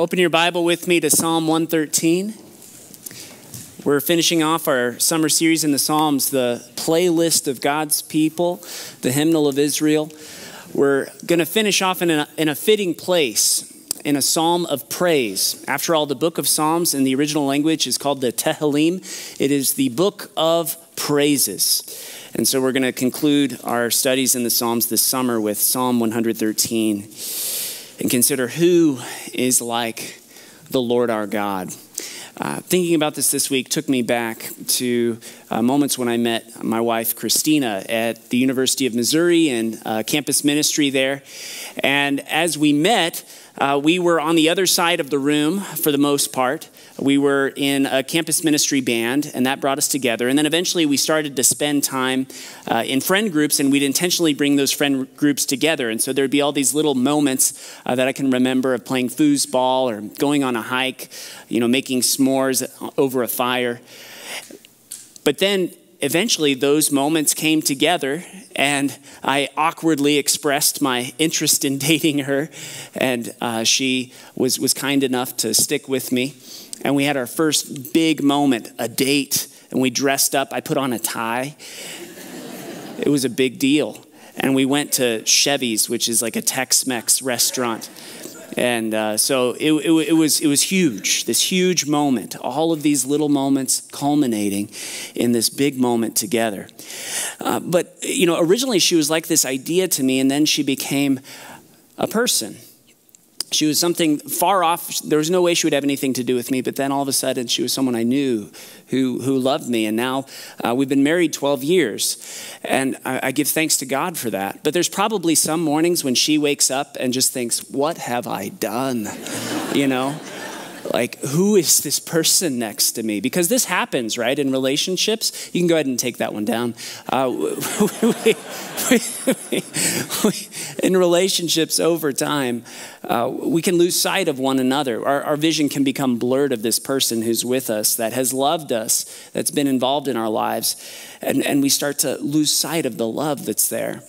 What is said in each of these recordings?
Open your Bible with me to Psalm 113. We're finishing off our summer series in the Psalms, the playlist of God's people, the hymnal of Israel. We're going to finish off in a, in a fitting place in a psalm of praise. After all, the book of Psalms in the original language is called the Tehillim, it is the book of praises. And so we're going to conclude our studies in the Psalms this summer with Psalm 113 and consider who is like the Lord our God. Uh, thinking about this this week took me back to uh, moments when I met my wife, Christina, at the University of Missouri and uh, campus ministry there. And as we met, uh, we were on the other side of the room for the most part. We were in a campus ministry band, and that brought us together. And then eventually we started to spend time uh, in friend groups, and we'd intentionally bring those friend groups together. And so there'd be all these little moments uh, that I can remember of playing foosball or going on a hike, you know, making s'mores over a fire. But then eventually those moments came together and I awkwardly expressed my interest in dating her, and uh, she was, was kind enough to stick with me. And we had our first big moment, a date, and we dressed up. I put on a tie. it was a big deal. And we went to Chevy's, which is like a Tex Mex restaurant. And uh, so it, it, it, was, it was huge, this huge moment, all of these little moments culminating in this big moment together. Uh, but, you know, originally she was like this idea to me, and then she became a person. She was something far off. There was no way she would have anything to do with me, but then all of a sudden she was someone I knew who, who loved me. And now uh, we've been married 12 years. And I, I give thanks to God for that. But there's probably some mornings when she wakes up and just thinks, What have I done? You know? Like who is this person next to me? Because this happens right in relationships. You can go ahead and take that one down. Uh, we, we, we, in relationships over time uh, we can lose sight of one another. Our, our vision can become blurred of this person who's with us that has loved us that's been involved in our lives and, and we start to lose sight of the love that's there.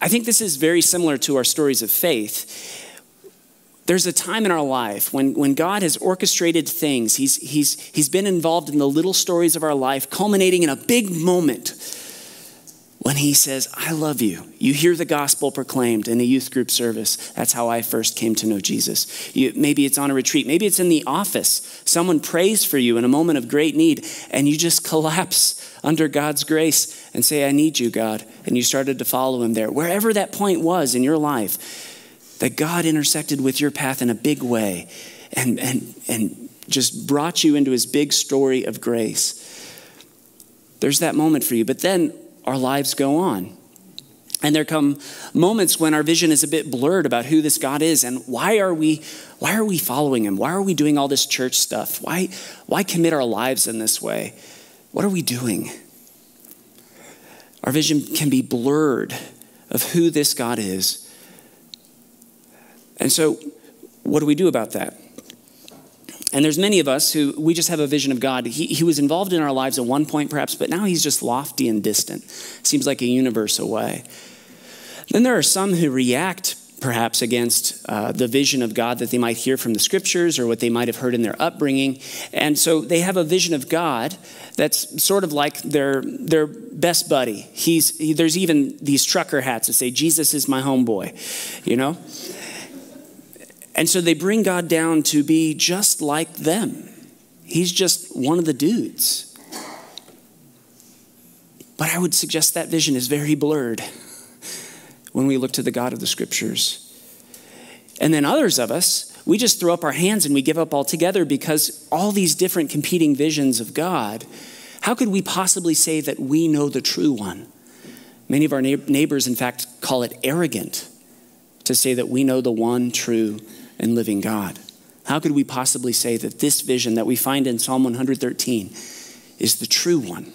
I think this is very similar to our stories of faith there's a time in our life when, when God has orchestrated things. He's, he's, he's been involved in the little stories of our life, culminating in a big moment when He says, I love you. You hear the gospel proclaimed in a youth group service. That's how I first came to know Jesus. You, maybe it's on a retreat, maybe it's in the office. Someone prays for you in a moment of great need, and you just collapse under God's grace and say, I need you, God. And you started to follow Him there. Wherever that point was in your life, that God intersected with your path in a big way and, and, and just brought you into his big story of grace. There's that moment for you. But then our lives go on. And there come moments when our vision is a bit blurred about who this God is and why are we why are we following him? Why are we doing all this church stuff? Why why commit our lives in this way? What are we doing? Our vision can be blurred of who this God is and so, what do we do about that? And there's many of us who we just have a vision of God. He, he was involved in our lives at one point, perhaps, but now he's just lofty and distant. Seems like a universe away. Then there are some who react, perhaps, against uh, the vision of God that they might hear from the scriptures or what they might have heard in their upbringing. And so they have a vision of God that's sort of like their, their best buddy. He's, he, there's even these trucker hats that say, Jesus is my homeboy, you know? And so they bring God down to be just like them. He's just one of the dudes. But I would suggest that vision is very blurred when we look to the God of the scriptures. And then others of us, we just throw up our hands and we give up altogether because all these different competing visions of God, how could we possibly say that we know the true one? Many of our neighbors, in fact, call it arrogant to say that we know the one true and living God. How could we possibly say that this vision that we find in Psalm 113 is the true one?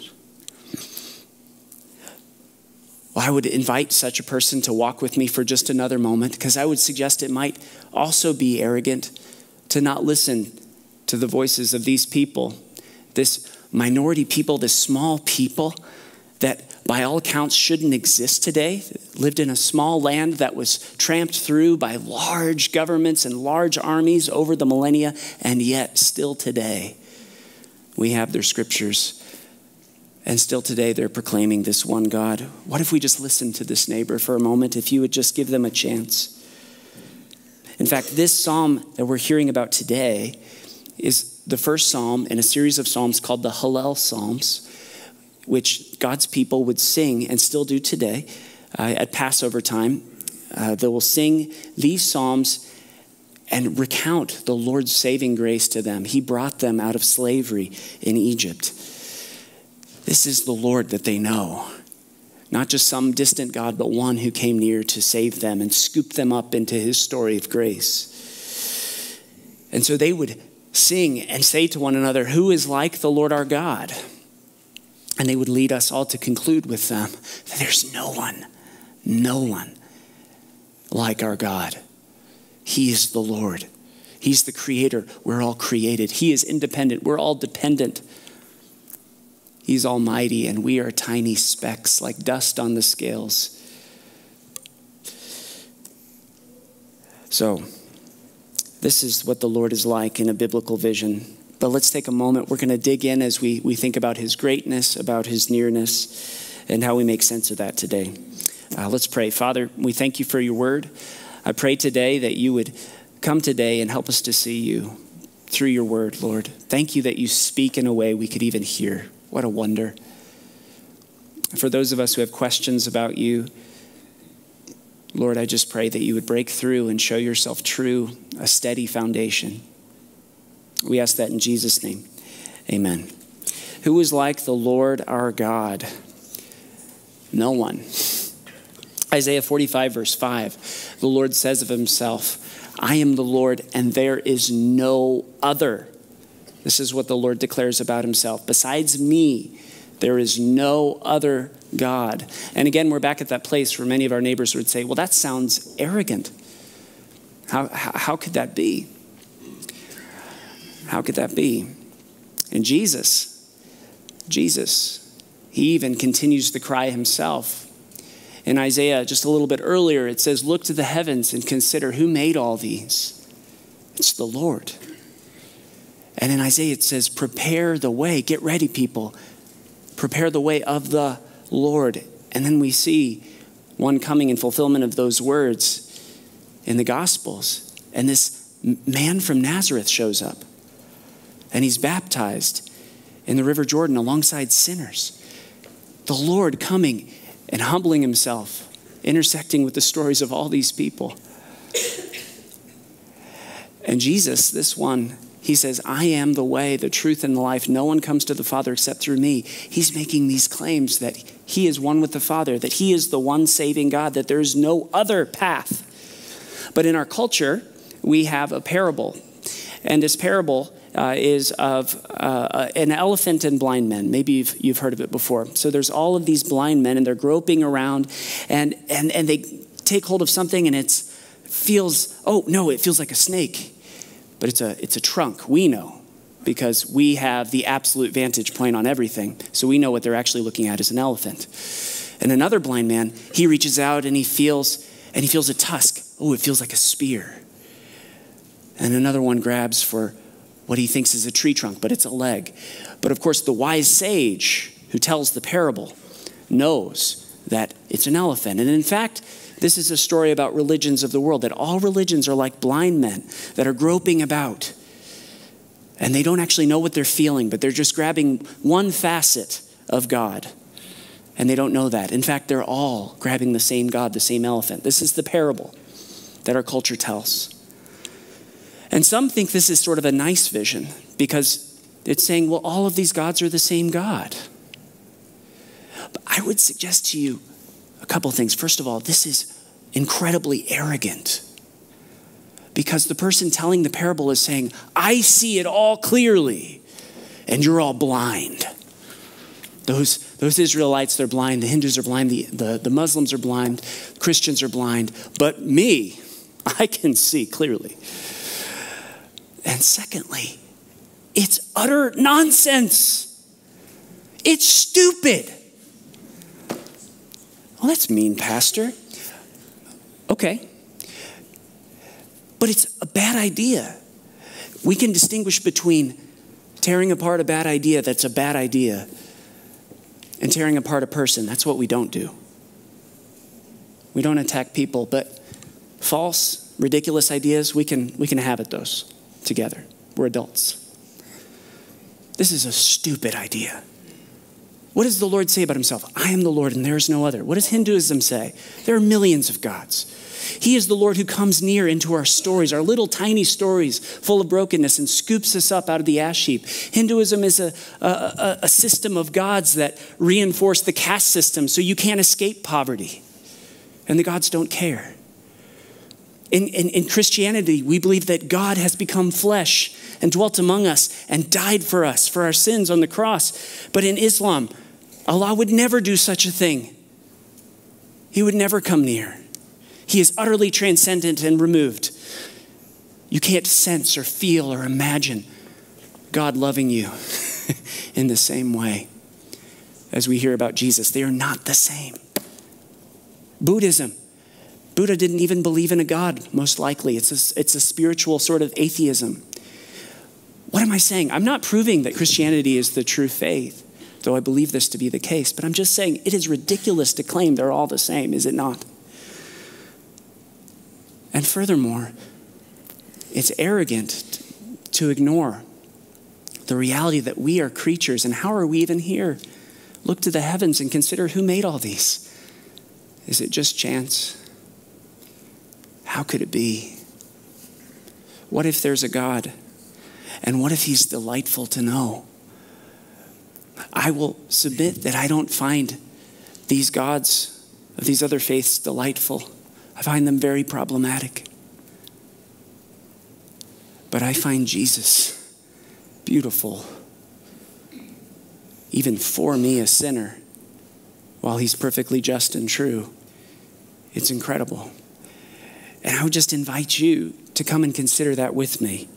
Well, I would invite such a person to walk with me for just another moment because I would suggest it might also be arrogant to not listen to the voices of these people, this minority people, this small people that by all accounts shouldn't exist today, lived in a small land that was tramped through by large governments and large armies over the millennia, and yet still today we have their scriptures. And still today they're proclaiming this one God. What if we just listened to this neighbor for a moment, if you would just give them a chance? In fact, this psalm that we're hearing about today is the first psalm in a series of psalms called the Hallel Psalms, which God's people would sing and still do today uh, at Passover time. Uh, they will sing these psalms and recount the Lord's saving grace to them. He brought them out of slavery in Egypt. This is the Lord that they know. Not just some distant God, but one who came near to save them and scoop them up into his story of grace. And so they would sing and say to one another, Who is like the Lord our God? And they would lead us all to conclude with them that there's no one, no one like our God. He is the Lord. He's the creator. We're all created. He is independent. We're all dependent. He's almighty, and we are tiny specks like dust on the scales. So, this is what the Lord is like in a biblical vision. But let's take a moment. We're going to dig in as we, we think about his greatness, about his nearness, and how we make sense of that today. Uh, let's pray. Father, we thank you for your word. I pray today that you would come today and help us to see you through your word, Lord. Thank you that you speak in a way we could even hear. What a wonder. For those of us who have questions about you, Lord, I just pray that you would break through and show yourself true, a steady foundation. We ask that in Jesus' name. Amen. Who is like the Lord our God? No one. Isaiah 45, verse 5, the Lord says of himself, I am the Lord, and there is no other. This is what the Lord declares about himself. Besides me, there is no other God. And again, we're back at that place where many of our neighbors would say, Well, that sounds arrogant. How, how, could that be? How could that be? And Jesus, Jesus, he even continues to cry himself. In Isaiah, just a little bit earlier, it says, Look to the heavens and consider who made all these. It's the Lord. And in Isaiah, it says, Prepare the way. Get ready, people. Prepare the way of the Lord. And then we see one coming in fulfillment of those words in the Gospels. And this man from Nazareth shows up. And he's baptized in the River Jordan alongside sinners. The Lord coming and humbling himself, intersecting with the stories of all these people. And Jesus, this one, he says, I am the way, the truth, and the life. No one comes to the Father except through me. He's making these claims that he is one with the Father, that he is the one saving God, that there is no other path. But in our culture, we have a parable. And this parable uh, is of uh, an elephant and blind men. Maybe you've, you've heard of it before. So there's all of these blind men, and they're groping around, and, and, and they take hold of something, and it feels, oh, no, it feels like a snake but it's a, it's a trunk. We know because we have the absolute vantage point on everything. So we know what they're actually looking at is an elephant. And another blind man, he reaches out and he feels and he feels a tusk. Oh, it feels like a spear. And another one grabs for what he thinks is a tree trunk, but it's a leg. But of course, the wise sage who tells the parable knows that it's an elephant. And in fact, this is a story about religions of the world, that all religions are like blind men that are groping about. And they don't actually know what they're feeling, but they're just grabbing one facet of God. And they don't know that. In fact, they're all grabbing the same God, the same elephant. This is the parable that our culture tells. And some think this is sort of a nice vision because it's saying, well, all of these gods are the same God. But I would suggest to you a couple things. First of all, this is incredibly arrogant because the person telling the parable is saying, I see it all clearly, and you're all blind. Those, those Israelites, they're blind. The Hindus are blind. The, the, the Muslims are blind. Christians are blind. But me, I can see clearly. And secondly, it's utter nonsense. It's stupid. Well, that's mean, Pastor. Okay. But it's a bad idea. We can distinguish between tearing apart a bad idea that's a bad idea and tearing apart a person. That's what we don't do. We don't attack people, but false, ridiculous ideas, we can, we can those together. We're adults. This is a stupid idea. What does the Lord say about himself? I am the Lord and there is no other. What does Hinduism say? There are millions of gods. He is the Lord who comes near into our stories, our little tiny stories full of brokenness, and scoops us up out of the ash heap. Hinduism is a, a, a system of gods that reinforce the caste system so you can't escape poverty. And the gods don't care. In, in, in, Christianity, we believe that God has become flesh and dwelt among us and died for us, for our sins on the cross. But in Islam, Allah would never do such a thing. He would never come near. He is utterly transcendent and removed. You can't sense or feel or imagine God loving you in the same way as we hear about Jesus. They are not the same. Buddhism. Buddha didn't even believe in a God, most likely. It's a, it's a spiritual sort of atheism. What am I saying? I'm not proving that Christianity is the true faith though I believe this to be the case. But I'm just saying it is ridiculous to claim they're all the same, is it not? And furthermore, it's arrogant to ignore the reality that we are creatures and how are we even here? Look to the heavens and consider who made all these. Is it just chance? How could it be? What if there's a God? And what if he's delightful to know? I will submit that I don't find these gods of these other faiths delightful. I find them very problematic. But I find Jesus beautiful, even for me, a sinner, while he's perfectly just and true. It's incredible. And I would just invite you to come and consider that with me,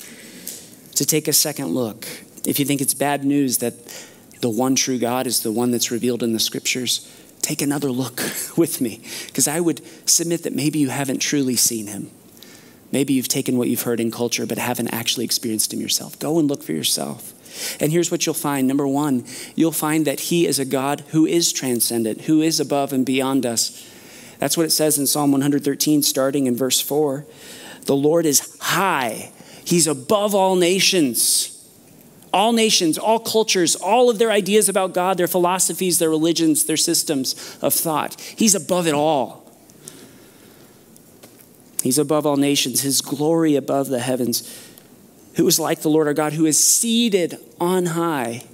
to take a second look. If you think it's bad news that the one true God is the one that's revealed in the scriptures, take another look with me. Because I would submit that maybe you haven't truly seen him. Maybe you've taken what you've heard in culture but haven't actually experienced him yourself. Go and look for yourself. And here's what you'll find. Number one, you'll find that he is a God who is transcendent, who is above and beyond us. That's what it says in Psalm 113, starting in verse 4. The Lord is high, he's above all nations all nations, all cultures, all of their ideas about God, their philosophies, their religions, their systems of thought. He's above it all. He's above all nations, his glory above the heavens. Who is like the Lord our God, who is seated on high?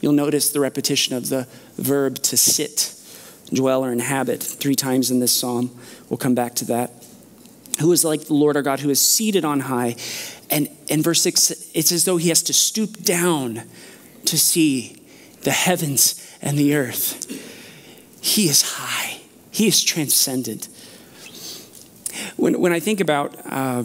You'll notice the repetition of the verb to sit, dwell, or inhabit three times in this psalm. We'll come back to that. Who is like the Lord our God, who is seated on high and in verse 6, it's as though he has to stoop down to see the heavens and the earth. He is high, he is transcendent. When, when I think about uh,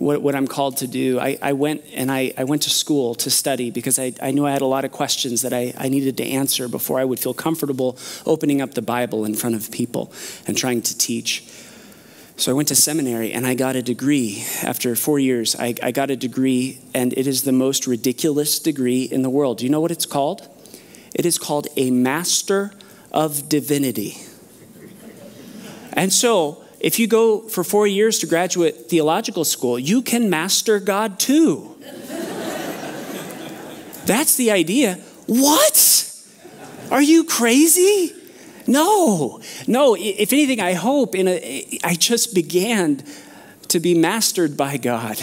what, what I'm called to do, I, I went and I, I went to school to study because I, I knew I had a lot of questions that I, I needed to answer before I would feel comfortable opening up the Bible in front of people and trying to teach. So I went to seminary and I got a degree. After four years, I, I, got a degree, and it is the most ridiculous degree in the world. Do you know what it's called? It is called a Master of Divinity. And so, if you go for four years to graduate theological school, you can master God too. That's the idea. What? Are you crazy? No, no. If anything, I hope in a, I just began to be mastered by God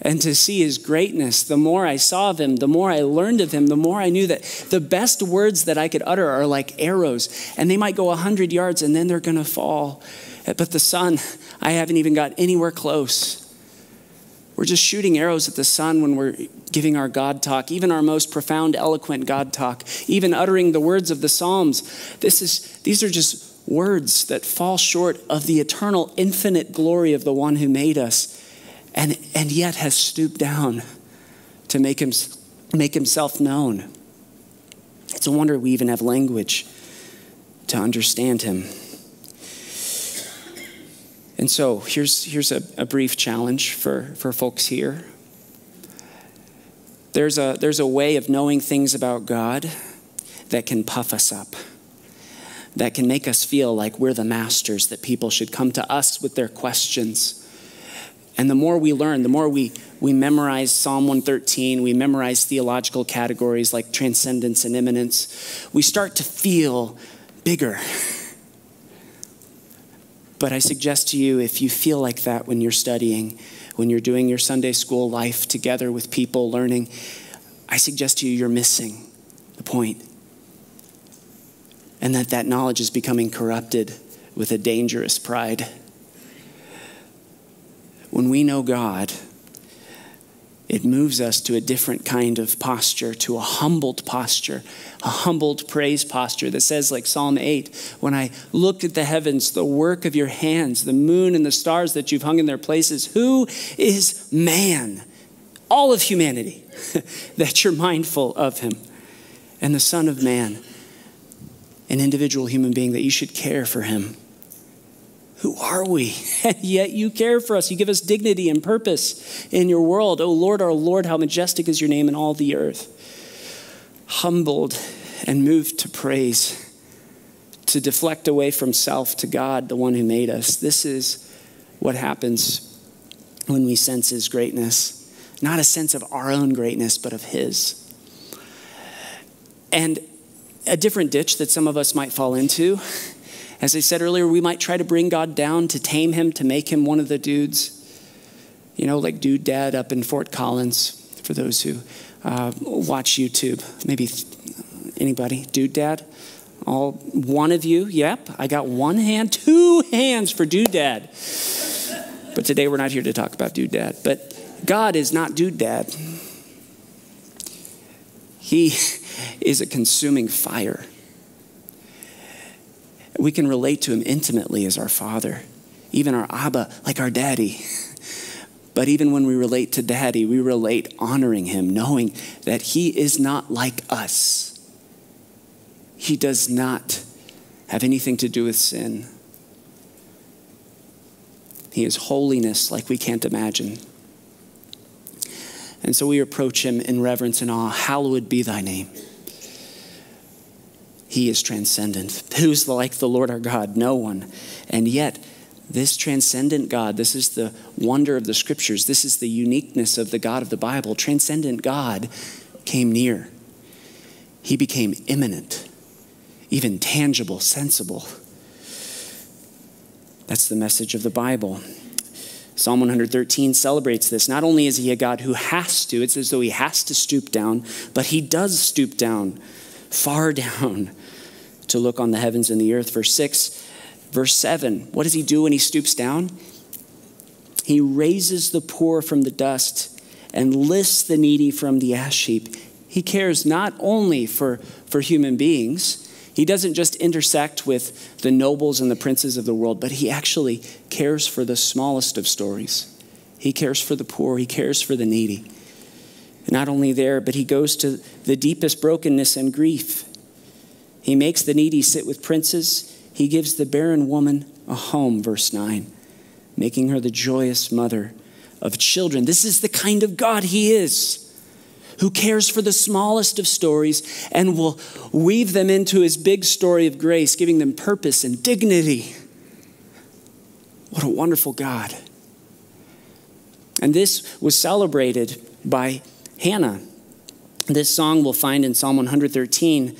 and to see his greatness. The more I saw of him, the more I learned of him, the more I knew that the best words that I could utter are like arrows, and they might go 100 yards and then they're going to fall. Uh, but the sun, I haven't even got anywhere close. We're just shooting arrows at the sun when we're giving our God talk, even our most profound, eloquent God talk, even uttering the words of the Psalms. This is, these are just words that fall short of the eternal, infinite glory of the one who made us and, and yet has stooped down to make, him, make himself known. It's a wonder we even have language to understand him. And so here's, here's a, a brief challenge for, for folks here. There's a, there's a way of knowing things about God that can puff us up, that can make us feel like we're the masters, that people should come to us with their questions. And the more we learn, the more we, we memorize Psalm 113, we memorize theological categories like transcendence and immanence, we start to feel bigger. But I suggest to you, if you feel like that when you're studying, when you're doing your Sunday school life together with people learning, I suggest to you you're missing the point. And that that knowledge is becoming corrupted with a dangerous pride. When we know God, it moves us to a different kind of posture, to a humbled posture, a humbled praise posture that says, like Psalm 8, when I looked at the heavens, the work of your hands, the moon and the stars that you've hung in their places, who is man? All of humanity, that you're mindful of him. And the Son of Man, an individual human being, that you should care for him. Who are we? And yet you care for us. You give us dignity and purpose in your world. Oh Lord, our Lord, how majestic is your name in all the earth. Humbled and moved to praise, to deflect away from self to God, the one who made us. This is what happens when we sense his greatness. Not a sense of our own greatness, but of his. And a different ditch that some of us might fall into as I said earlier, we might try to bring God down to tame him, to make him one of the dudes. You know, like Dude Dad up in Fort Collins, for those who uh, watch YouTube. Maybe anybody? Dude Dad? All one of you? Yep, I got one hand, two hands for Dude Dad. But today we're not here to talk about Dude Dad. But God is not Dude Dad. He is a consuming fire we can relate to him intimately as our father, even our Abba, like our daddy. But even when we relate to daddy, we relate honoring him, knowing that he is not like us. He does not have anything to do with sin. He is holiness like we can't imagine. And so we approach him in reverence and awe. Hallowed be thy name. He is transcendent. Who's like the Lord our God? No one. And yet, this transcendent God, this is the wonder of the scriptures, this is the uniqueness of the God of the Bible. Transcendent God came near, He became immanent, even tangible, sensible. That's the message of the Bible. Psalm 113 celebrates this. Not only is he a God who has to, it's as though he has to stoop down, but he does stoop down, far down to look on the heavens and the earth. Verse 6, verse 7. What does he do when he stoops down? He raises the poor from the dust and lifts the needy from the ash heap. He cares not only for, for human beings, he doesn't just intersect with the nobles and the princes of the world, but he actually cares for the smallest of stories. He cares for the poor, he cares for the needy. Not only there, but he goes to the deepest brokenness and grief. He makes the needy sit with princes. He gives the barren woman a home, verse 9, making her the joyous mother of children. This is the kind of God He is, who cares for the smallest of stories and will weave them into His big story of grace, giving them purpose and dignity. What a wonderful God. And this was celebrated by Hannah. This song we'll find in Psalm 113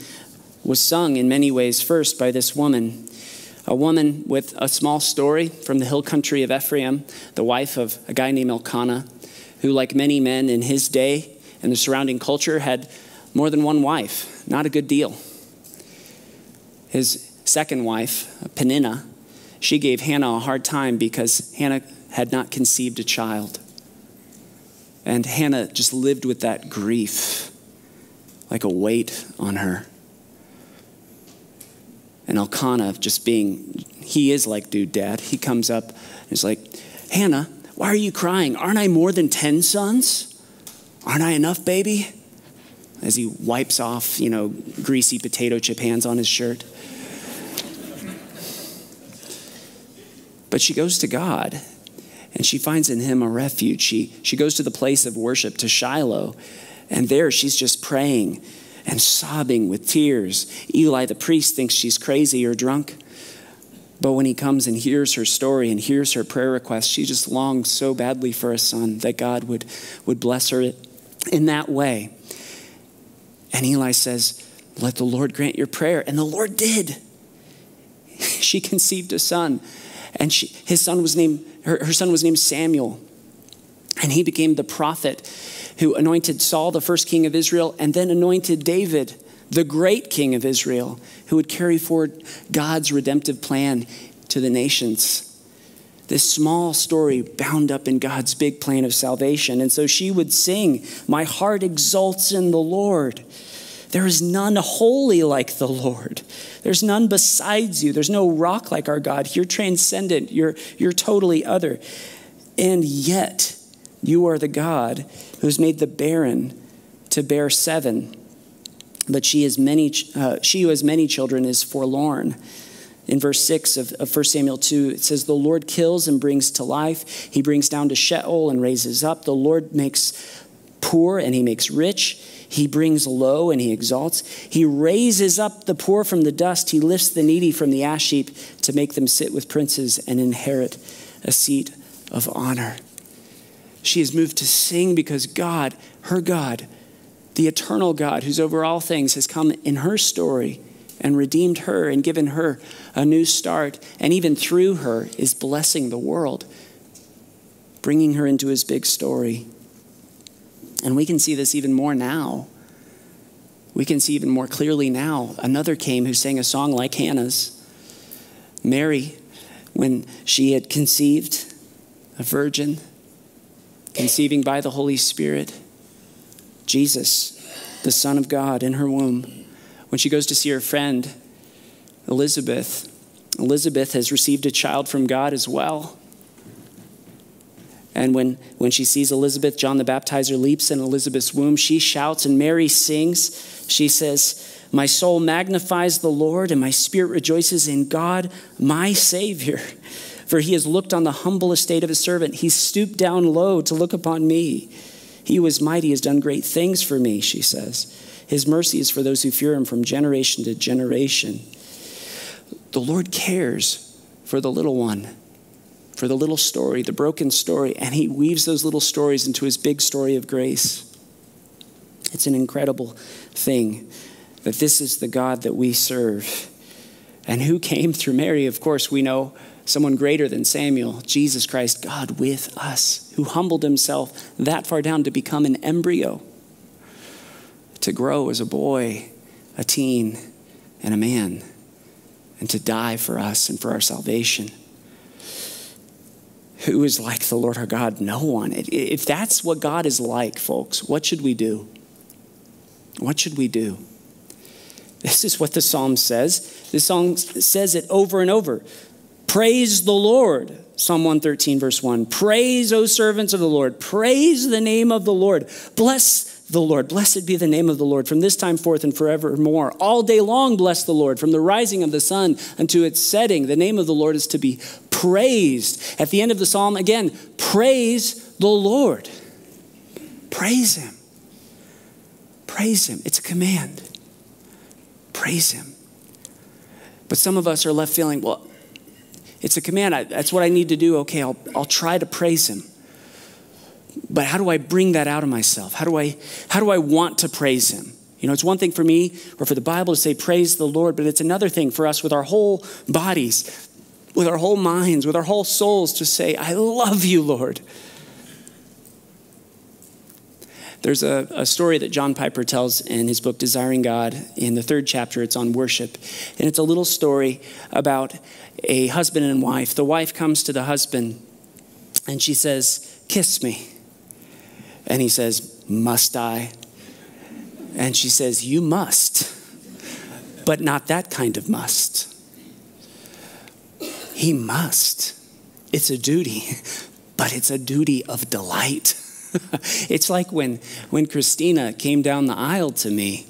was sung in many ways first by this woman, a woman with a small story from the hill country of Ephraim, the wife of a guy named Elkanah, who, like many men in his day and the surrounding culture, had more than one wife. Not a good deal. His second wife, Peninnah, she gave Hannah a hard time because Hannah had not conceived a child. And Hannah just lived with that grief like a weight on her. And Elkanah, just being, he is like dude dad. He comes up and he's like, Hannah, why are you crying? Aren't I more than 10 sons? Aren't I enough, baby? As he wipes off, you know, greasy potato chip hands on his shirt. But she goes to God and she finds in him a refuge. She, she goes to the place of worship, to Shiloh, and there she's just praying and sobbing with tears. Eli, the priest, thinks she's crazy or drunk. But when he comes and hears her story and hears her prayer request, she just longs so badly for a son that God would, would bless her in that way. And Eli says, Let the Lord grant your prayer. And the Lord did. She conceived a son, and she, his son was named, her, her son was named Samuel. And he became the prophet who anointed Saul, the first king of Israel, and then anointed David the great king of Israel, who would carry forward God's redemptive plan to the nations. This small story bound up in God's big plan of salvation. And so she would sing, My heart exults in the Lord. There is none holy like the Lord. There's none besides you. There's no rock like our God. You're transcendent. You're, you're totally other. And yet, you are the God who's made the barren to bear seven but she, is many, uh, she who has many children is forlorn. In verse 6 of, of 1 Samuel 2, it says, The Lord kills and brings to life. He brings down to Sheol and raises up. The Lord makes poor and he makes rich. He brings low and he exalts. He raises up the poor from the dust. He lifts the needy from the ash heap to make them sit with princes and inherit a seat of honor. She is moved to sing because God, her God, the eternal God who's over all things has come in her story and redeemed her and given her a new start, and even through her is blessing the world, bringing her into his big story. And we can see this even more now. We can see even more clearly now. Another came who sang a song like Hannah's. Mary, when she had conceived, a virgin, conceiving by the Holy Spirit Jesus, the Son of God, in her womb. When she goes to see her friend, Elizabeth, Elizabeth has received a child from God as well. And when, when she sees Elizabeth, John the Baptizer leaps in Elizabeth's womb. She shouts, and Mary sings. She says, My soul magnifies the Lord, and my spirit rejoices in God, my Savior. For he has looked on the humble estate of his servant. He stooped down low to look upon me. He is mighty has done great things for me, she says. His mercy is for those who fear him from generation to generation. The Lord cares for the little one, for the little story, the broken story, and he weaves those little stories into his big story of grace. It's an incredible thing that this is the God that we serve. And who came through Mary, of course, we know someone greater than Samuel, Jesus Christ, God with us, who humbled himself that far down to become an embryo, to grow as a boy, a teen, and a man, and to die for us and for our salvation. Who is like the Lord our God? No one. If that's what God is like, folks, what should we do? What should we do? This is what the psalm says. The psalm says it over and over. Praise the Lord. Psalm 113, verse 1. Praise, O servants of the Lord. Praise the name of the Lord. Bless the Lord. Blessed be the name of the Lord from this time forth and forevermore. All day long, bless the Lord. From the rising of the sun unto its setting, the name of the Lord is to be praised. At the end of the psalm, again, praise the Lord. Praise Him. Praise Him. It's a command. Praise Him. But some of us are left feeling, well, it's a command. I, that's what I need to do. Okay, I'll, I'll try to praise him. But how do I bring that out of myself? How do I how do I want to praise him? You know, it's one thing for me or for the Bible to say praise the Lord, but it's another thing for us with our whole bodies, with our whole minds, with our whole souls to say, I love you, Lord. There's a, a, story that John Piper tells in his book, Desiring God. In the third chapter, it's on worship. And it's a little story about a husband and wife. The wife comes to the husband and she says, Kiss me. And he says, Must I? And she says, You must, but not that kind of must. He must. It's a duty, but it's a duty of delight. it's like when, when Christina came down the aisle to me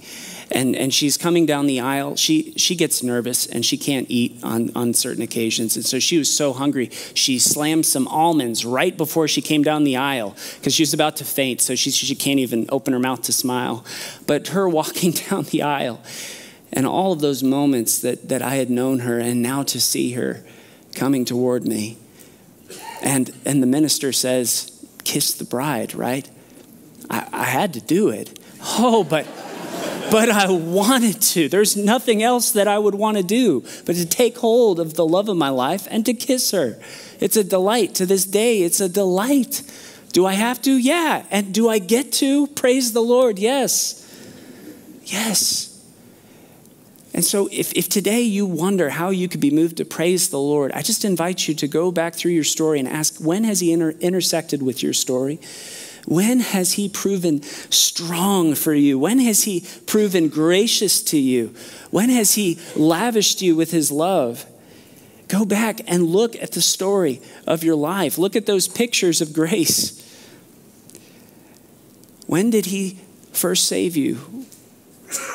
and, and she's coming down the aisle. She, she gets nervous and she can't eat on, on certain occasions. And so she was so hungry, she slammed some almonds right before she came down the aisle because she was about to faint. So she, she can't even open her mouth to smile. But her walking down the aisle and all of those moments that, that I had known her, and now to see her coming toward me. And, and the minister says, Kiss the bride, right? I, I had to do it. Oh, but but I wanted to. There's nothing else that I would want to do but to take hold of the love of my life and to kiss her. It's a delight to this day. It's a delight. Do I have to? Yeah. And do I get to? Praise the Lord. Yes. Yes. And so, if, if today you wonder how you could be moved to praise the Lord, I just invite you to go back through your story and ask when has He inter- intersected with your story? When has He proven strong for you? When has He proven gracious to you? When has He lavished you with His love? Go back and look at the story of your life. Look at those pictures of grace. When did He first save you?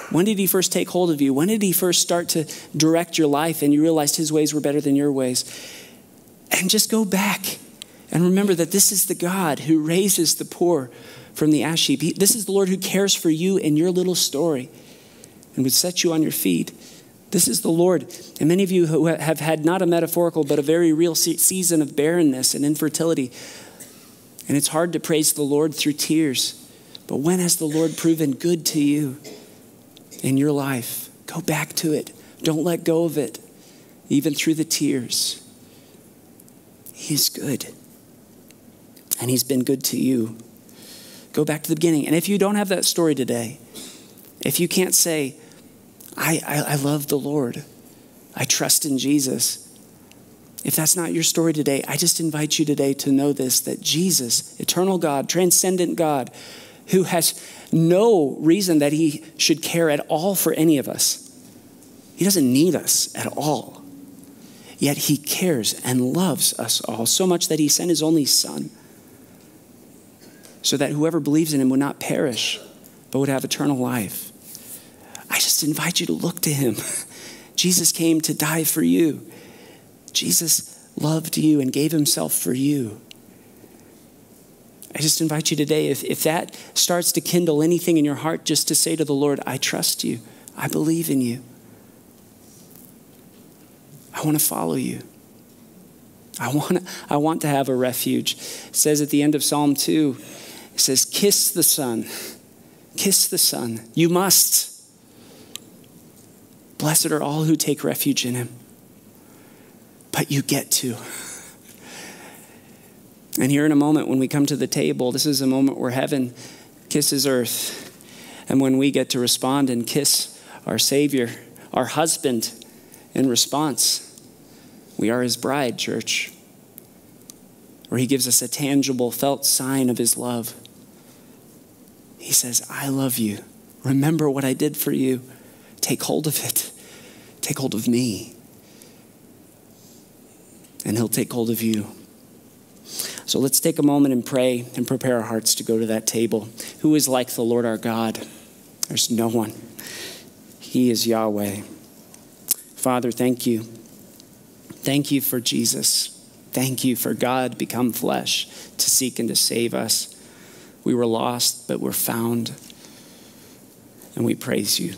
When did He first take hold of you? When did He first start to direct your life and you realized His ways were better than your ways? And just go back and remember that this is the God who raises the poor from the ash heap. He, this is the Lord who cares for you in your little story and would set you on your feet. This is the Lord. And many of you who have had not a metaphorical, but a very real season of barrenness and infertility. And it's hard to praise the Lord through tears. But when has the Lord proven good to you in your life? Go back to it. Don't let go of it, even through the tears. He's good and He's been good to you. Go back to the beginning. And if you don't have that story today, if you can't say, I, I, I love the Lord, I trust in Jesus, if that's not your story today, I just invite you today to know this that Jesus, eternal God, transcendent God, who has no reason that he should care at all for any of us, he doesn't need us at all. Yet he cares and loves us all so much that he sent his only son so that whoever believes in him would not perish, but would have eternal life. I just invite you to look to him. Jesus came to die for you. Jesus loved you and gave himself for you. I just invite you today, if, if that starts to kindle anything in your heart, just to say to the Lord, I trust you. I believe in you. I want to follow you. I want, I want to have a refuge. It says at the end of Psalm 2 it says, Kiss the Son. Kiss the Son. You must. Blessed are all who take refuge in him. But you get to. And here in a moment, when we come to the table, this is a moment where heaven kisses earth. And when we get to respond and kiss our Savior, our husband, in response, we are his bride, church, where he gives us a tangible, felt sign of his love. He says, I love you. Remember what I did for you. Take hold of it. Take hold of me. And He'll take hold of you. So let's take a moment and pray and prepare our hearts to go to that table. Who is like the Lord our God? There's no one. He is Yahweh. Father, thank you. Thank you for Jesus. Thank you for God become flesh to seek and to save us. We were lost, but we're found. And we praise you.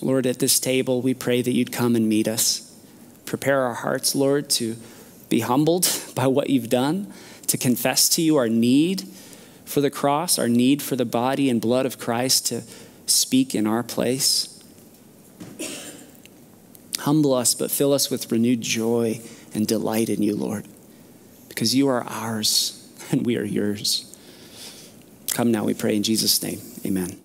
Lord, at this table, we pray that you'd come and meet us. Prepare our hearts, Lord, to be humbled by what you've done, to confess to you our need for the cross, our need for the body and blood of Christ to speak in our place. Humble us, but fill us with renewed joy and delight in you, Lord, because you are ours and we are yours. Come now, we pray in Jesus' name. Amen.